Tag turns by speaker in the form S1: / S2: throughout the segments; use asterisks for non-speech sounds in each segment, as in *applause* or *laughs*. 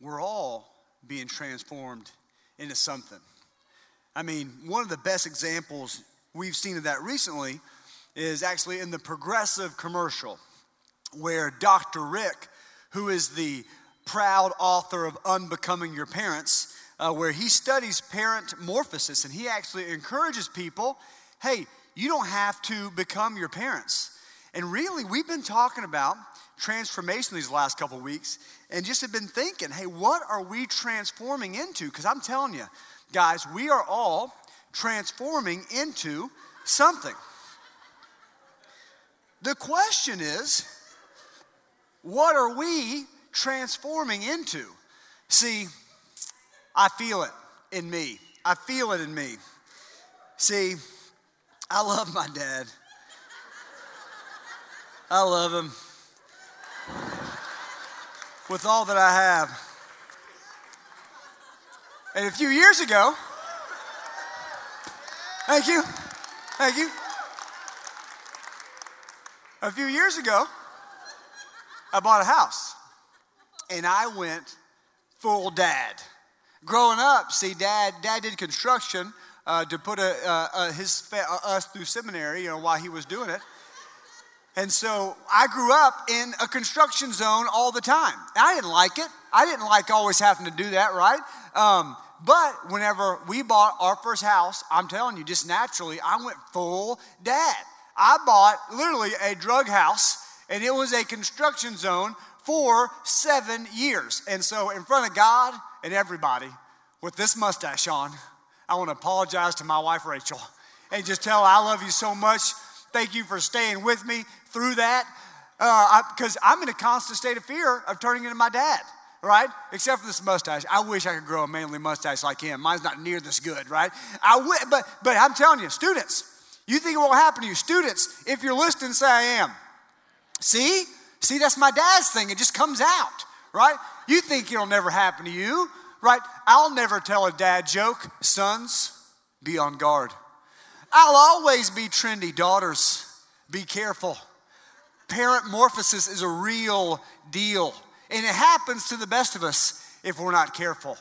S1: we're all being transformed into something. I mean, one of the best examples we've seen of that recently is actually in the progressive commercial, where Dr. Rick, who is the proud author of Unbecoming Your Parents, uh, where he studies parent morphosis and he actually encourages people hey, you don't have to become your parents. And really, we've been talking about transformation these last couple weeks and just have been thinking, hey, what are we transforming into? Because I'm telling you, guys, we are all transforming into something. The question is, what are we transforming into? See, I feel it in me. I feel it in me. See, I love my dad. I love him with all that I have. And a few years ago, thank you, thank you. A few years ago, I bought a house and I went full dad. Growing up, see, dad, dad did construction uh, to put a, uh, uh, his uh, us through seminary, you know, while he was doing it. And so I grew up in a construction zone all the time. I didn't like it. I didn't like always having to do that, right? Um, but whenever we bought our first house, I'm telling you, just naturally, I went full dad. I bought literally a drug house, and it was a construction zone for seven years. And so, in front of God and everybody, with this mustache on, I want to apologize to my wife, Rachel, and just tell her I love you so much. Thank you for staying with me through that. Because uh, I'm in a constant state of fear of turning into my dad, right? Except for this mustache. I wish I could grow a manly mustache like him. Mine's not near this good, right? I w- but, but I'm telling you, students, you think it won't happen to you. Students, if you're listening, say I am. See? See, that's my dad's thing. It just comes out, right? You think it'll never happen to you, right? I'll never tell a dad joke. Sons, be on guard. I'll always be trendy. Daughters, be careful. Parent morphosis is a real deal, and it happens to the best of us if we're not careful.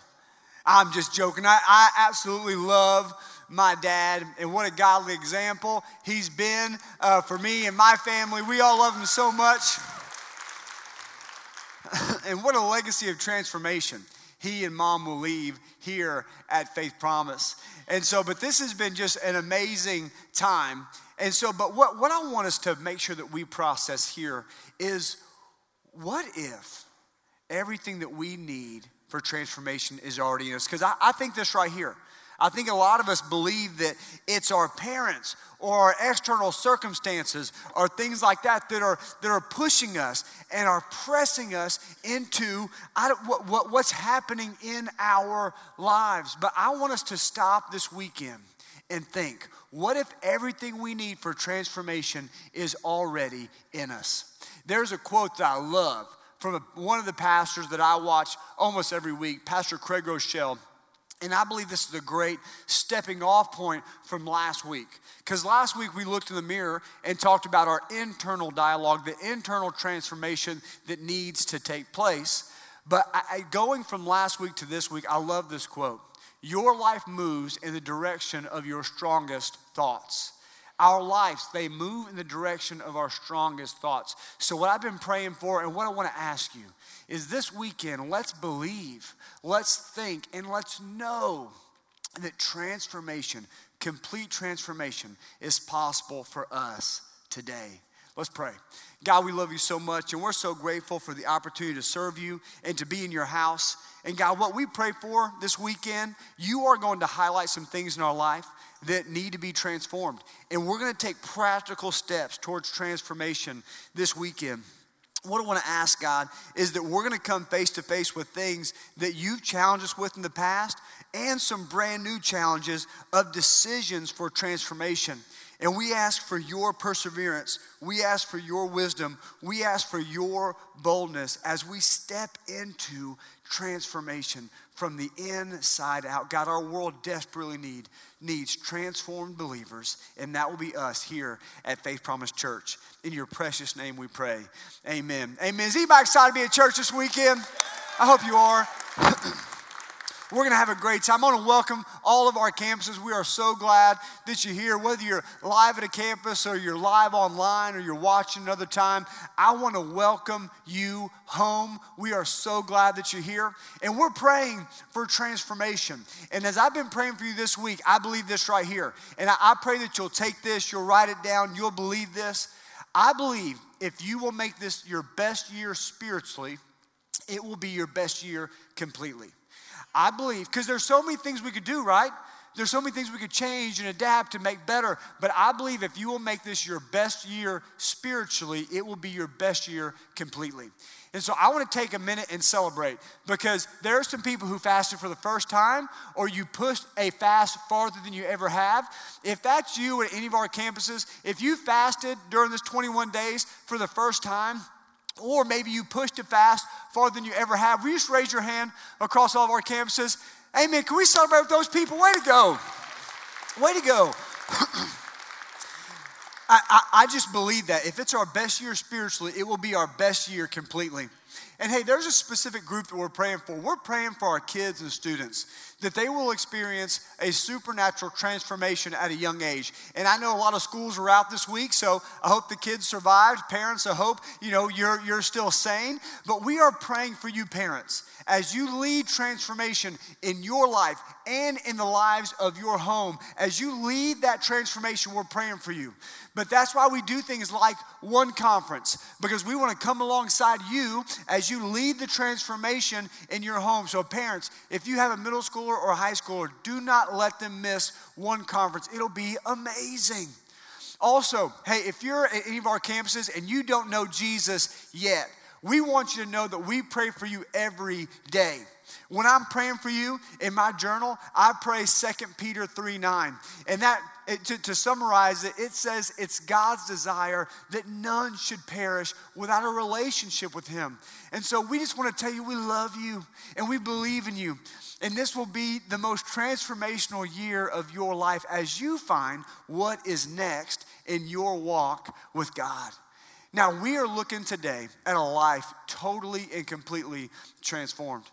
S1: I'm just joking. I, I absolutely love my dad, and what a godly example he's been uh, for me and my family. We all love him so much. *laughs* and what a legacy of transformation he and mom will leave here at Faith Promise. And so, but this has been just an amazing time. And so, but what, what I want us to make sure that we process here is what if everything that we need for transformation is already in us? Because I, I think this right here. I think a lot of us believe that it's our parents or our external circumstances or things like that that are, that are pushing us and are pressing us into what, what, what's happening in our lives. But I want us to stop this weekend and think what if everything we need for transformation is already in us? There's a quote that I love from a, one of the pastors that I watch almost every week, Pastor Craig Groeschel. And I believe this is a great stepping off point from last week. Because last week we looked in the mirror and talked about our internal dialogue, the internal transformation that needs to take place. But I, going from last week to this week, I love this quote Your life moves in the direction of your strongest thoughts. Our lives, they move in the direction of our strongest thoughts. So, what I've been praying for and what I want to ask you is this weekend, let's believe, let's think, and let's know that transformation, complete transformation, is possible for us today. Let's pray. God, we love you so much, and we're so grateful for the opportunity to serve you and to be in your house. And God, what we pray for this weekend, you are going to highlight some things in our life that need to be transformed. And we're going to take practical steps towards transformation this weekend what I want to ask God is that we're going to come face to face with things that you've challenged us with in the past and some brand new challenges of decisions for transformation. And we ask for your perseverance. We ask for your wisdom. We ask for your boldness as we step into transformation from the inside out. God, our world desperately need, needs transformed believers, and that will be us here at Faith Promise Church. In your precious name we pray. Amen. Amen. Is anybody excited to be at church this weekend? I hope you are. *clears throat* We're going to have a great time. I want to welcome all of our campuses. We are so glad that you're here, whether you're live at a campus or you're live online or you're watching another time. I want to welcome you home. We are so glad that you're here. And we're praying for transformation. And as I've been praying for you this week, I believe this right here. And I, pray that you'll take this, you'll write it down, you'll believe this. I believe if you will make this your best year spiritually, it will be your best year completely. I believe, because there's so many things we could do, right? There's so many things we could change and adapt to make better. But I believe if you will make this your best year spiritually, it will be your best year completely. And so I want to take a minute and celebrate because there are some people who fasted for the first time or you pushed a fast farther than you ever have. If that's you at any of our campuses, if you fasted during this 21 days for the first time, or maybe you pushed it fast farther than you ever have. We just raise your hand across all of our campuses? Amen. Can we celebrate with those people? Way to go. Way to go. *clears throat* I, I, I, just believe that if it's our best year spiritually, it will be our best year completely. And hey, there's a specific group that we're praying for. We're praying for our kids and students that they will experience a supernatural transformation at a young age. And I know a lot of schools are out this week, so I hope the kids survived. Parents, I hope you know you're you're still sane. But we are praying for you, parents, as you lead transformation in your life and in the lives of your home. As you lead that transformation, we're praying for you. But that's why we do things like one conference, because we want to come alongside you as you lead the transformation in your home. So, parents, if you have a middle schooler or a high schooler, do not let them miss one conference. It'll be amazing. Also, hey, if you're at any of our campuses and you don't know Jesus yet, we want you to know that we pray for you every day. When I'm praying for you in my journal, I pray 2 Peter 3 9. And that, it, to, to summarize it, it says it's God's desire that none should perish without a relationship with Him. And so we just want to tell you we love you and we believe in you. And this will be the most transformational year of your life as you find what is next in your walk with God. Now, we are looking today at a life totally and completely transformed.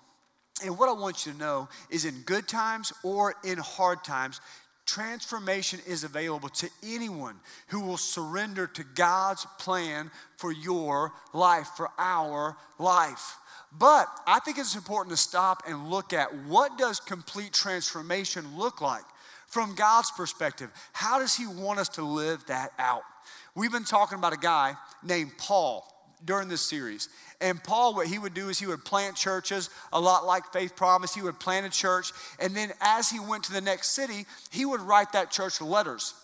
S1: And what I want you to know is in good times or in hard times, transformation is available to anyone who will surrender to God's plan for your life, for our life. But I think it's important to stop and look at what does complete transformation look like from God's perspective? How does he want us to live that out? We've been talking about a guy named Paul during this series. And Paul, what he would do is he would plant churches, a lot like Faith Promise. He would plant a church, and then as he went to the next city, he would write that church letters.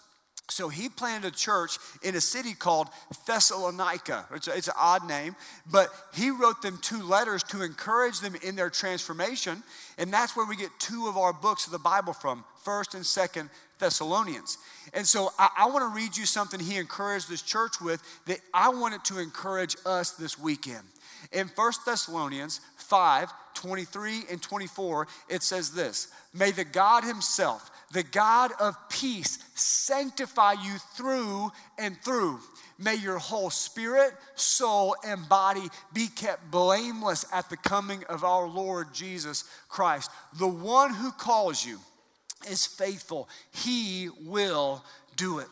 S1: So he planted a church in a city called Thessalonica. It's, a, it's, an odd name, but he wrote them two letters to encourage them in their transformation. And that's where we get two of our books of the Bible from, 1st and 2nd Thessalonians. And so I, I want to read you something he encouraged this church with that I wanted to encourage us this weekend. In 1 Thessalonians 5 23 and 24, it says this May the God Himself, the God of peace, sanctify you through and through. May your whole spirit, soul, and body be kept blameless at the coming of our Lord Jesus Christ. The one who calls you is faithful, He will do it.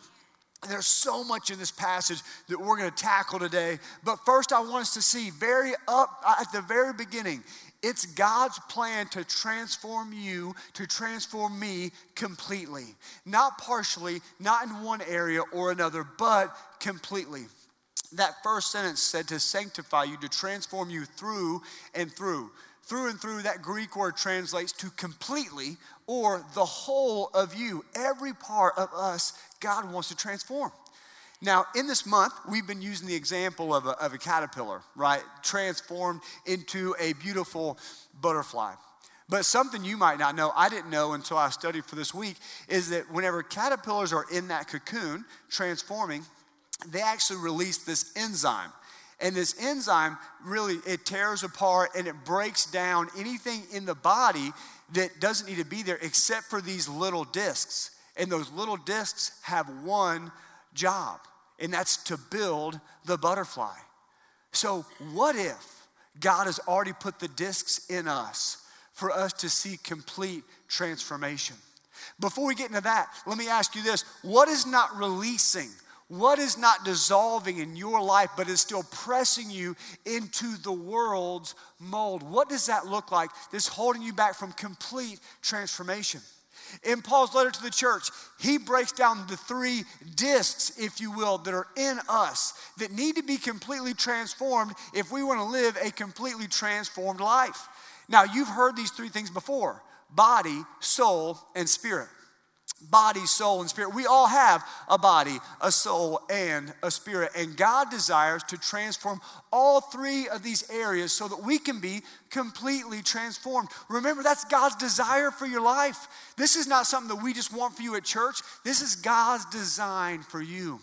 S1: There's so much in this passage that we're going to tackle today. But first, I want us to see very up at the very beginning, it's God's plan to transform you, to transform me completely. Not partially, not in one area or another, but completely. That first sentence said to sanctify you, to transform you through and through. Through and through, that Greek word translates to completely or the whole of you. Every part of us, God wants to transform. Now, in this month, we've been using the example of a, of a caterpillar, right? Transformed into a beautiful butterfly. But something you might not know, I didn't know until I studied for this week, is that whenever caterpillars are in that cocoon transforming, they actually release this enzyme. And this enzyme really it tears apart and it breaks down anything in the body that doesn't need to be there except for these little discs. And those little discs have one job, and that's to build the butterfly. So, what if God has already put the discs in us for us to see complete transformation. Before we get into that, let me ask you this what is not releasing? What is not dissolving in your life, but is still pressing you into the world's mold? What does that look like that's holding you back from complete transformation? In Paul's letter to the church, he breaks down the three discs, if you will, that are in us that need to be completely transformed if we want to live a completely transformed life. Now, you've heard these three things before body, soul, and spirit body, soul, and spirit. We all have a body, a soul, and a spirit. And God desires to transform all three of these areas so that we can be completely transformed. Remember, that's God's desire for your life. This is not something that we just want for you at church, this is God's design for you.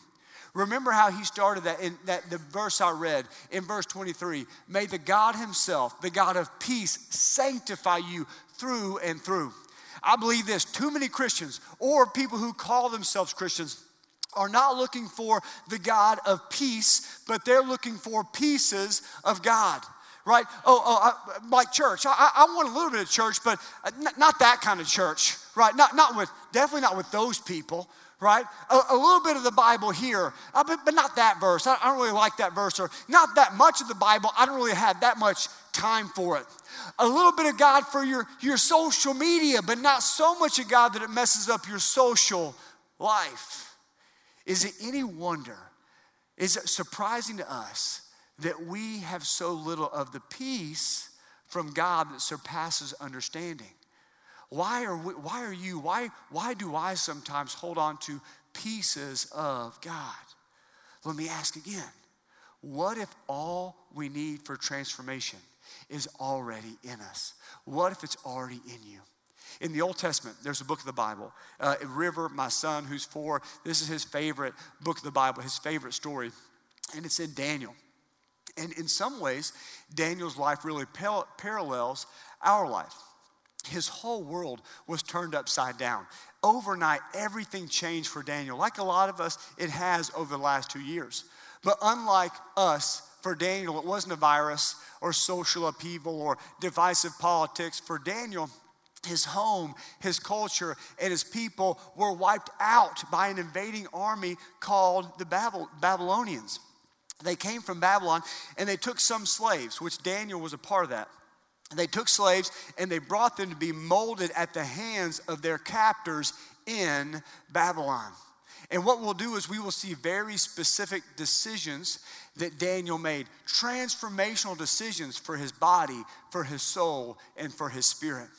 S1: Remember how he started that in that the verse I read in verse 23. May the God himself, the God of peace, sanctify you through and through. I believe this too many Christians or people who call themselves Christians are not looking for the God of peace, but they're looking for pieces of God right? Oh, oh I, like church. I, I, want a little bit of church, but not that kind of church, right? Not, not with, definitely not with those people, right? A, a little bit of the Bible here, uh, but, but not that verse. I, I don't really like that verse, or not that much of the Bible. I don't really have that much time for it. A little bit of God for your, your social media, but not so much of God that it messes up your social life. Is it any wonder? Is it surprising to us that we have so little of the peace from God that surpasses understanding? Why are, we, why are you, why, why do I sometimes hold on to pieces of God? Let me ask again. What if all we need for transformation is already in us? What if it's already in you? In the Old Testament, there's a book of the Bible. Uh, River, my son, who's four, this is his favorite book of the Bible, his favorite story, and it's in Daniel. And in some ways, Daniel's life really pal- parallels our life. His whole world was turned upside down. Overnight, everything changed for Daniel. Like a lot of us, it has over the last two years. But unlike us, for Daniel, it wasn't a virus or social upheaval or divisive politics. For Daniel, his home, his culture, and his people were wiped out by an invading army called the Babylonians. They came from Babylon and they took some slaves, which Daniel was a part of that. They took slaves and they brought them to be molded at the hands of their captors in Babylon. And what we'll do is we will see very specific decisions that Daniel made transformational decisions for his body, for his soul, and for his spirit.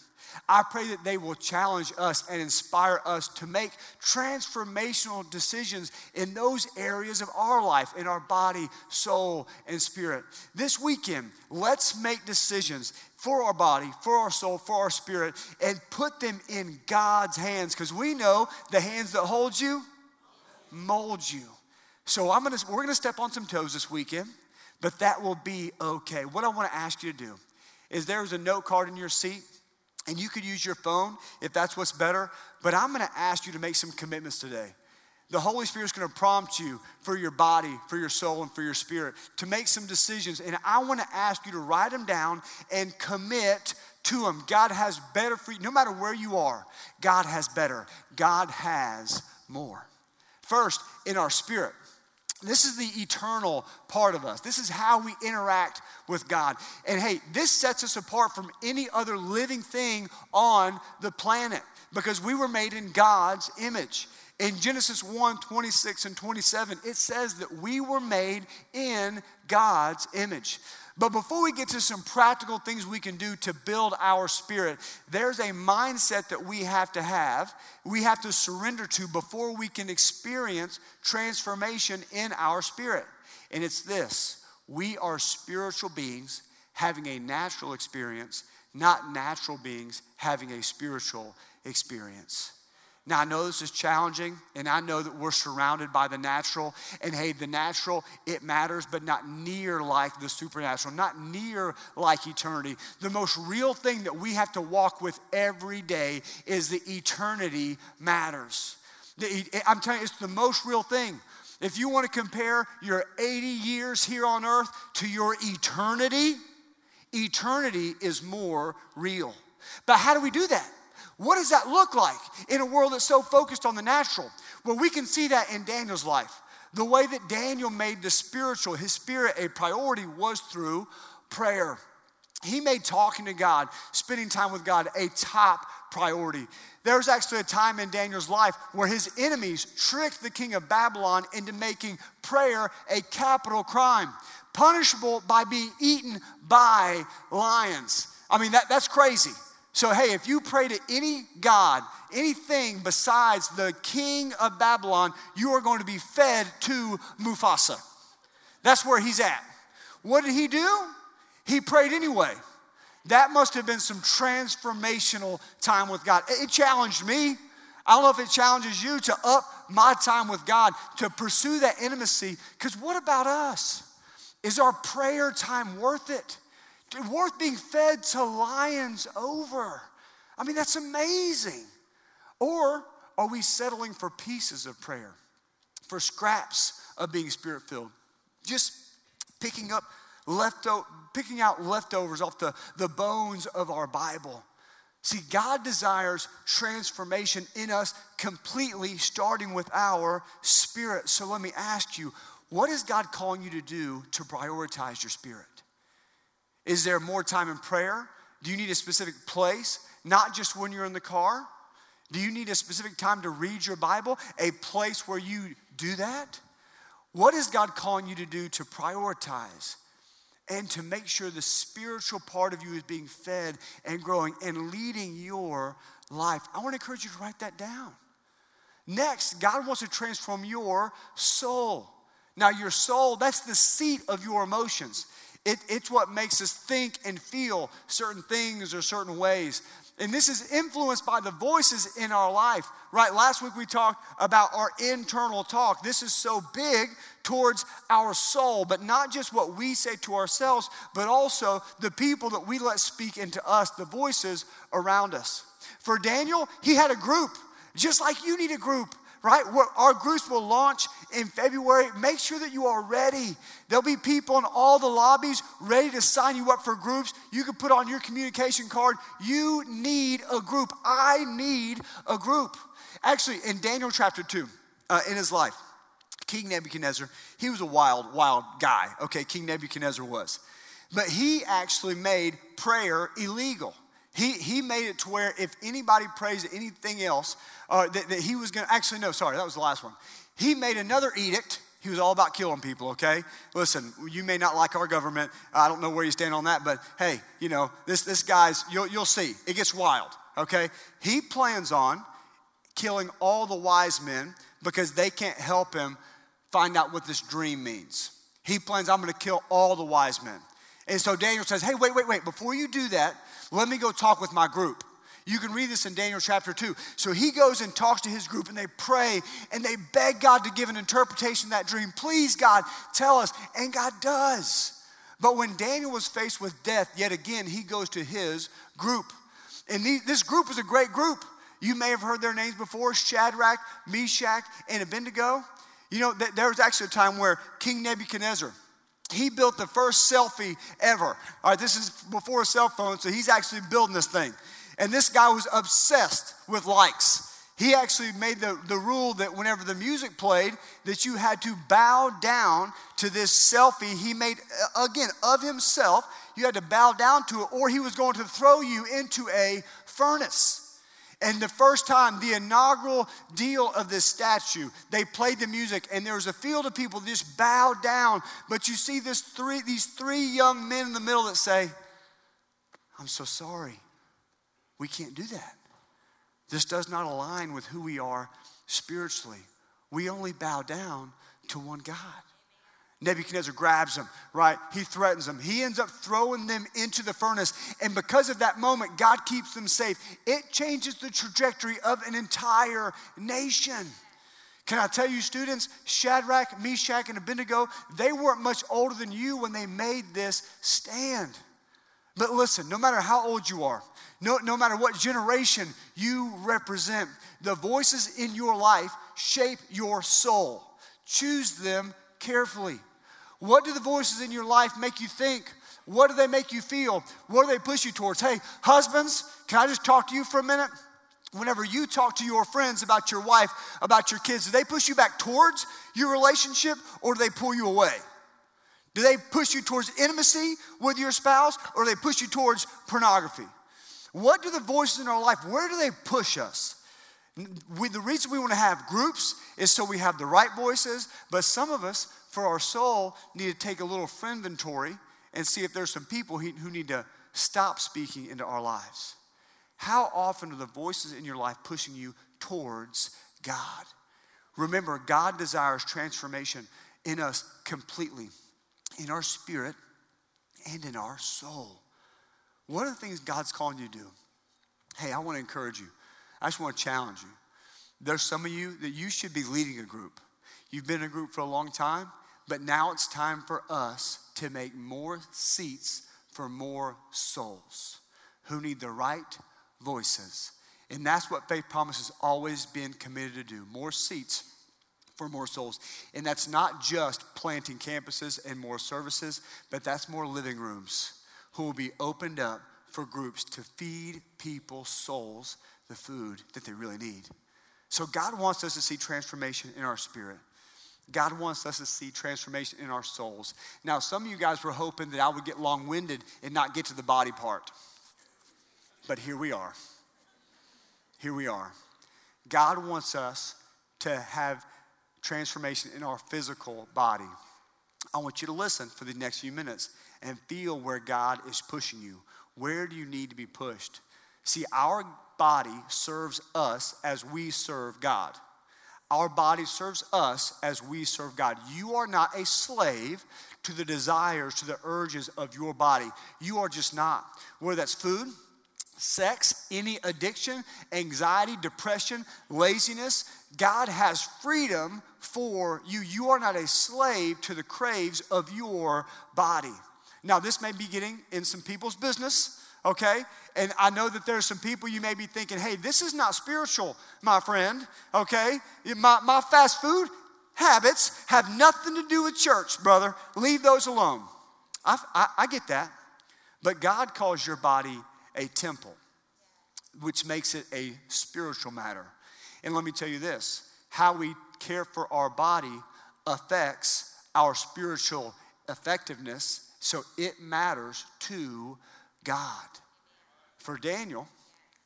S1: I pray that they will challenge us and inspire us to make transformational decisions in those areas of our life, in our body, soul, and spirit. This weekend, let's make decisions for our body, for our soul, for our spirit, and put them in God's hands because we know the hands that hold you mold you. So I'm gonna, we're gonna step on some toes this weekend, but that will be okay. What I wanna ask you to do is there's a note card in your seat, and you could use your phone if that's what's better, but I'm gonna ask you to make some commitments today. The Holy Spirit is going to prompt you for your body, for your soul, and for your spirit to make some decisions. And I want to ask you to write them down and commit to them. God has better for you. No matter where you are, God has better. God has more. First, in our spirit. This is the eternal part of us. This is how we interact with God. And hey, this sets us apart from any other living thing on the planet because we were made in God's image. In Genesis 1 26 and 27, it says that we were made in God's image. But before we get to some practical things we can do to build our spirit, there's a mindset that we have to have, we have to surrender to before we can experience transformation in our spirit. And it's this we are spiritual beings having a natural experience, not natural beings having a spiritual experience. Now, I know this is challenging, and I know that we're surrounded by the natural. And hey, the natural, it matters, but not near like the supernatural, not near like eternity. The most real thing that we have to walk with every day is the eternity matters. The, eh, I'm telling you, it's the most real thing. If you want to compare your 80 years here on earth to your eternity, eternity is more real. But how do we do that? What does that look like in a world that's so focused on the natural? Well, we can see that in Daniel's life. The way that Daniel made the spiritual, his spirit, a priority was through prayer. He made talking to God, spending time with God, a top priority. There was actually a time in Daniel's life where his enemies tricked the king of Babylon into making prayer a capital crime, punishable by being eaten by lions. I mean, that, that's crazy. So, hey, if you pray to any God, anything besides the king of Babylon, you are going to be fed to Mufasa. That's where he's at. What did he do? He prayed anyway. That must have been some transformational time with God. It challenged me. I don't know if it challenges you to up my time with God, to pursue that intimacy. Because what about us? Is our prayer time worth it? Worth being fed to lions over? I mean, that's amazing. Or are we settling for pieces of prayer, for scraps of being spirit filled? Just picking up leftover, picking out leftovers off the, the bones of our Bible. See, God desires transformation in us completely, starting with our spirit. So let me ask you, what is God calling you to do to prioritize your spirit? Is there more time in prayer? Do you need a specific place? Not just when you're in the car? Do you need a specific time to read your Bible? A place where you do that? What is God calling you to do to prioritize and to make sure the spiritual part of you is being fed and growing and leading your life? I want to encourage you to write that down. Next, God wants to transform your soul. Now, your soul, that's the seat of your emotions. It, it's what makes us think and feel certain things or certain ways. And this is influenced by the voices in our life, right? Last week we talked about our internal talk. This is so big towards our soul, but not just what we say to ourselves, but also the people that we let speak into us, the voices around us. For Daniel, he had a group, just like you need a group right? Our groups will launch in February. Make sure that you are ready. There'll be people in all the lobbies ready to sign you up for groups. You can put on your communication card, you need a group. I need a group. Actually, in Daniel chapter 2, uh, in his life, King Nebuchadnezzar, he was a wild, wild guy. Okay, King Nebuchadnezzar was. But he actually made prayer illegal. He, he made it to where if anybody prays anything else, uh, that, that he was going to, actually, no, sorry, that was the last one. He made another edict. He was all about killing people, okay? Listen, you may not like our government. I don't know where you stand on that, but hey, you know, this, this guy's, you'll, you'll see, it gets wild, okay? He plans on killing all the wise men because they can't help him find out what this dream means. He plans, I'm gonna kill all the wise men. And so Daniel says, hey, wait, wait, wait, before you do that, let me go talk with my group. You can read this in Daniel chapter 2. So he goes and talks to his group and they pray and they beg God to give an interpretation of that dream. Please, God, tell us. And God does. But when Daniel was faced with death, yet again, he goes to his group. And this group was a great group. You may have heard their names before Shadrach, Meshach, and Abednego. You know, there was actually a time where King Nebuchadnezzar, he built the first selfie ever. All right, this is before a cell phone, so he's actually building this thing. And this guy was obsessed with likes. He actually made the, the rule that whenever the music played, that you had to bow down to this selfie he made, uh, again, of himself. You had to bow down to it, or he was going to throw you into a furnace. And the first time, the inaugural deal of this statue, they played the music, and there was a field of people just bowed down. But you see this three, these three young men in the middle that say, I'm so sorry. We can't do that. This does not align with who we are spiritually. We only bow down to one God. Nebuchadnezzar grabs them, right? He threatens them. He ends up throwing them into the furnace. And because of that moment, God keeps them safe. It changes the trajectory of an entire nation. Can I tell you, students, Shadrach, Meshach, and Abednego, they weren't much older than you when they made this stand. But listen, no matter how old you are, no, no matter what generation you represent, the voices in your life shape your soul. Choose them carefully. What do the voices in your life make you think? What do they make you feel? What do they push you towards? Hey, husbands, can I just talk to you for a minute? Whenever you talk to your friends about your wife, about your kids, do they push you back towards your relationship or do they pull you away? Do they push you towards intimacy with your spouse or do they push you towards pornography? What do the voices in our life, where do they push us? We, the reason we want to have groups is so we have the right voices, but some of us, for our soul, need to take a little friend inventory and see if there's some people who need to stop speaking into our lives. How often are the voices in your life pushing you towards God? Remember, God desires transformation in us completely, in our spirit and in our soul. What are the things God's calling you to do? Hey, I want to encourage you. I just want to challenge you. There's some of you that you should be leading a group. You've been in a group for a long time, but now it's time for us to make more seats for more souls who need the right voices. And that's what Faith Promise has always been committed to do more seats for more souls. And that's not just planting campuses and more services, but that's more living rooms who will be opened up for groups to feed people's souls the food that they really need. So, God wants us to see transformation in our spirit. God wants us to see transformation in our souls. Now, some of you guys were hoping that I would get long winded and not get to the body part. But here we are. Here we are. God wants us to have transformation in our physical body. I want you to listen for the next few minutes and feel where God is pushing you. Where do you need to be pushed? See, our body serves us as we serve God. Our body serves us as we serve God. You are not a slave to the desires, to the urges of your body. You are just not. Whether that's food, sex, any addiction, anxiety, depression, laziness, God has freedom for you. You are not a slave to the craves of your body. Now, this may be getting in some people's business okay? And I know that there's some people you may be thinking, hey, this is not spiritual, my friend, okay? My, my fast food habits have nothing to do with church, brother. Leave those alone. I, I, I get that. But God calls your body a temple, which makes it a spiritual matter. And let me tell you this how we care for our body affects our spiritual effectiveness, so it matters to God. For Daniel,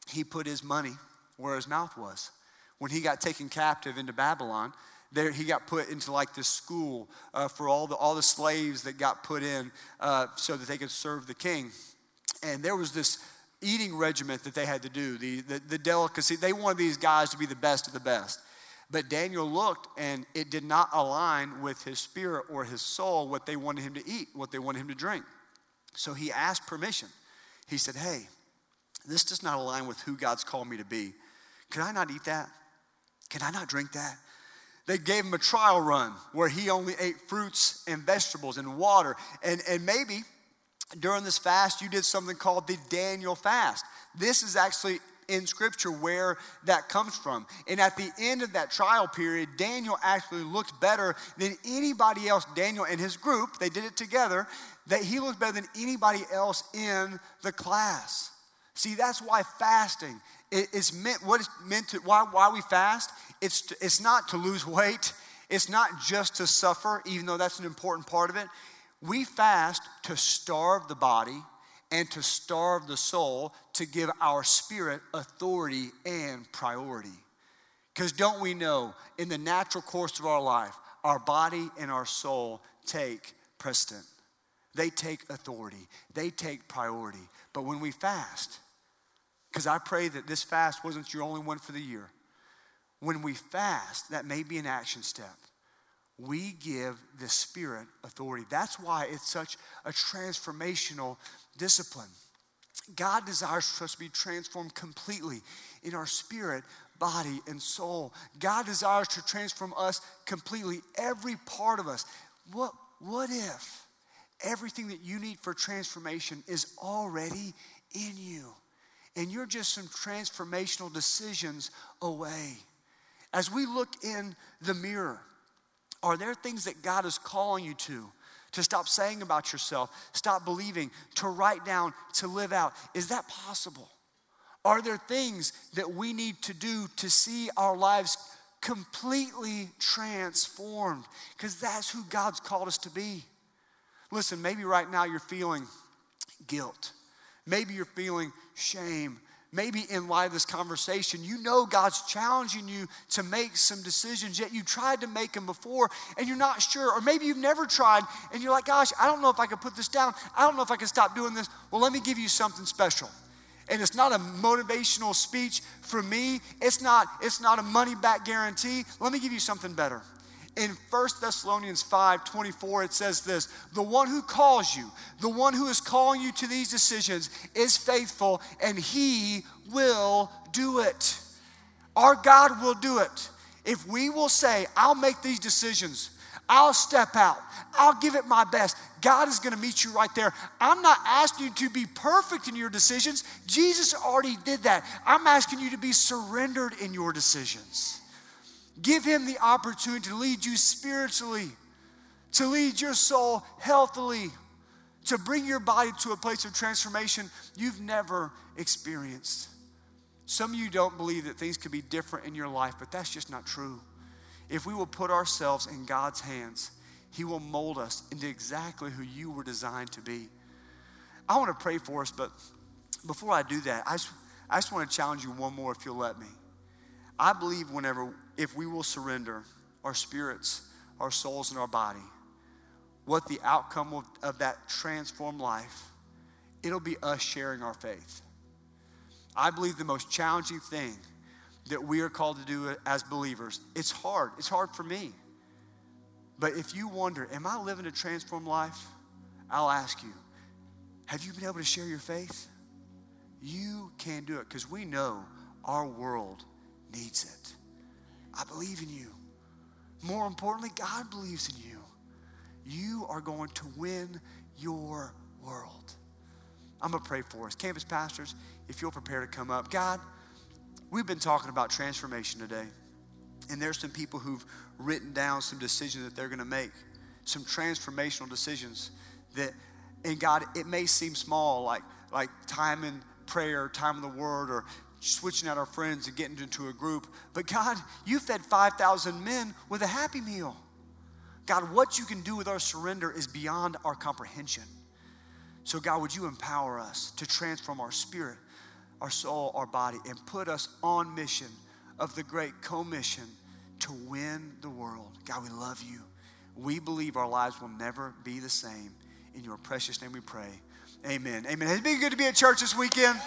S1: he put his money where his mouth was. When he got taken captive into Babylon, there he got put into like this school uh, for all the all the slaves that got put in uh, so that they could serve the king. And there was this eating regiment that they had to do, the, the, the delicacy. They wanted these guys to be the best of the best. But Daniel looked and it did not align with his spirit or his soul what they wanted him to eat, what they wanted him to drink. So he asked permission. He said, Hey, this does not align with who God's called me to be. Can I not eat that? Can I not drink that? They gave him a trial run where he only ate fruits and vegetables and water. And, and maybe during this fast, you did something called the Daniel fast. This is actually in scripture where that comes from. And at the end of that trial period, Daniel actually looked better than anybody else. Daniel and his group, they did it together, that he looked better than anybody else in the class. See, that's why fasting is meant, what is meant to, why, why we fast? It's, it's not to lose weight. It's not just to suffer, even though that's an important part of it. We fast to starve the body and to starve the soul to give our spirit authority and priority. Because don't we know, in the natural course of our life, our body and our soul take precedent. They take authority, they take priority. But when we fast, because I pray that this fast wasn't your only one for the year, when we fast, that may be an action step. We give the Spirit authority. That's why it's such a transformational discipline. God desires for us to be transformed completely in our spirit, body, and soul. God desires to transform us completely, every part of us. What, what if everything that you need for transformation is already in you? And you're just some transformational decisions away. As we look in the mirror, are there things that God is calling you to? To stop saying about yourself, stop believing, to write down, to live out. Is that possible? Are there things that we need to do to see our lives completely transformed? Because that's who God's called us to be. Listen, maybe right now you're feeling guilt. Maybe you're feeling shame. Maybe in light of this conversation, you know God's challenging you to make some decisions, yet you tried to make them before and you're not sure. Or maybe you've never tried and you're like, gosh, I don't know if I can put this down. I don't know if I can stop doing this. Well, let me give you something special and it's not a motivational speech for me it's not it's not a money back guarantee let me give you something better in 1 Thessalonians 5 24, it says this The one who calls you, the one who is calling you to these decisions, is faithful and he will do it. Our God will do it. If we will say, I'll make these decisions, I'll step out, I'll give it my best, God is going to meet you right there. I'm not asking you to be perfect in your decisions. Jesus already did that. I'm asking you to be surrendered in your decisions. Give Him the opportunity to lead you spiritually, to lead your soul healthily, to bring your body to a place of transformation you've never experienced. Some of you don't believe that things could be different in your life, but that's just not true. If we will put ourselves in God's hands, He will mold us into exactly who you were designed to be. I want to pray for us, but before I do that, I just, I just want to challenge you one more if you'll let me. I believe whenever, if we will surrender our spirits, our souls, and our body, what the outcome of, of that transformed life, it'll be us sharing our faith. I believe the most challenging thing that we are called to do as believers, it's hard. It's hard for me. But if you wonder, am I living a transformed life? I'll ask you, have you been able to share your faith? You can do it because we know our world needs it. I believe in you. More importantly, God believes in you. You are going to win your world. I'm going to pray for us. Campus pastors, if you'll prepare to come up. God, we've been talking about transformation today. And there's some people who've written down some decisions that they're going to make, some transformational decisions that, and God, it may seem small, like, like time in prayer, time in the word, or switching out our friends and getting into a group. But God, you fed 5,000 men with a happy meal. God, what you can do with our surrender is beyond our comprehension. So, God, would you empower us to transform our spirit, our soul, our body, and put us on mission of the great commission to win the world? God, we love you. We believe our lives will never be the same. In your precious name we pray. Amen. Amen. It's it been good to be at church this weekend?